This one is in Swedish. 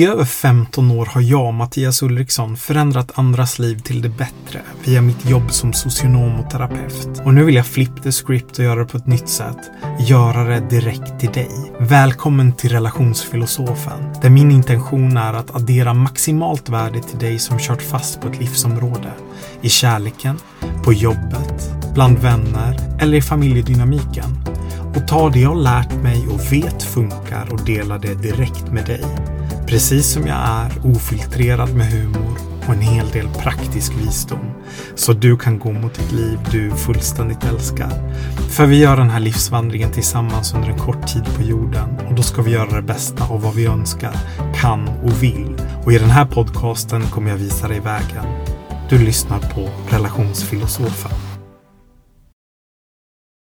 I över 15 år har jag, Mattias Ulriksson, förändrat andras liv till det bättre via mitt jobb som socionom och terapeut. Och nu vill jag flip the script och göra det på ett nytt sätt. Göra det direkt till dig. Välkommen till relationsfilosofen, där min intention är att addera maximalt värde till dig som kört fast på ett livsområde. I kärleken, på jobbet, bland vänner eller i familjedynamiken. Och ta det jag lärt mig och vet funkar och dela det direkt med dig. Precis som jag är, ofiltrerad med humor och en hel del praktisk visdom. Så du kan gå mot ett liv du fullständigt älskar. För vi gör den här livsvandringen tillsammans under en kort tid på jorden och då ska vi göra det bästa av vad vi önskar, kan och vill. Och i den här podcasten kommer jag visa dig vägen. Du lyssnar på relationsfilosofen.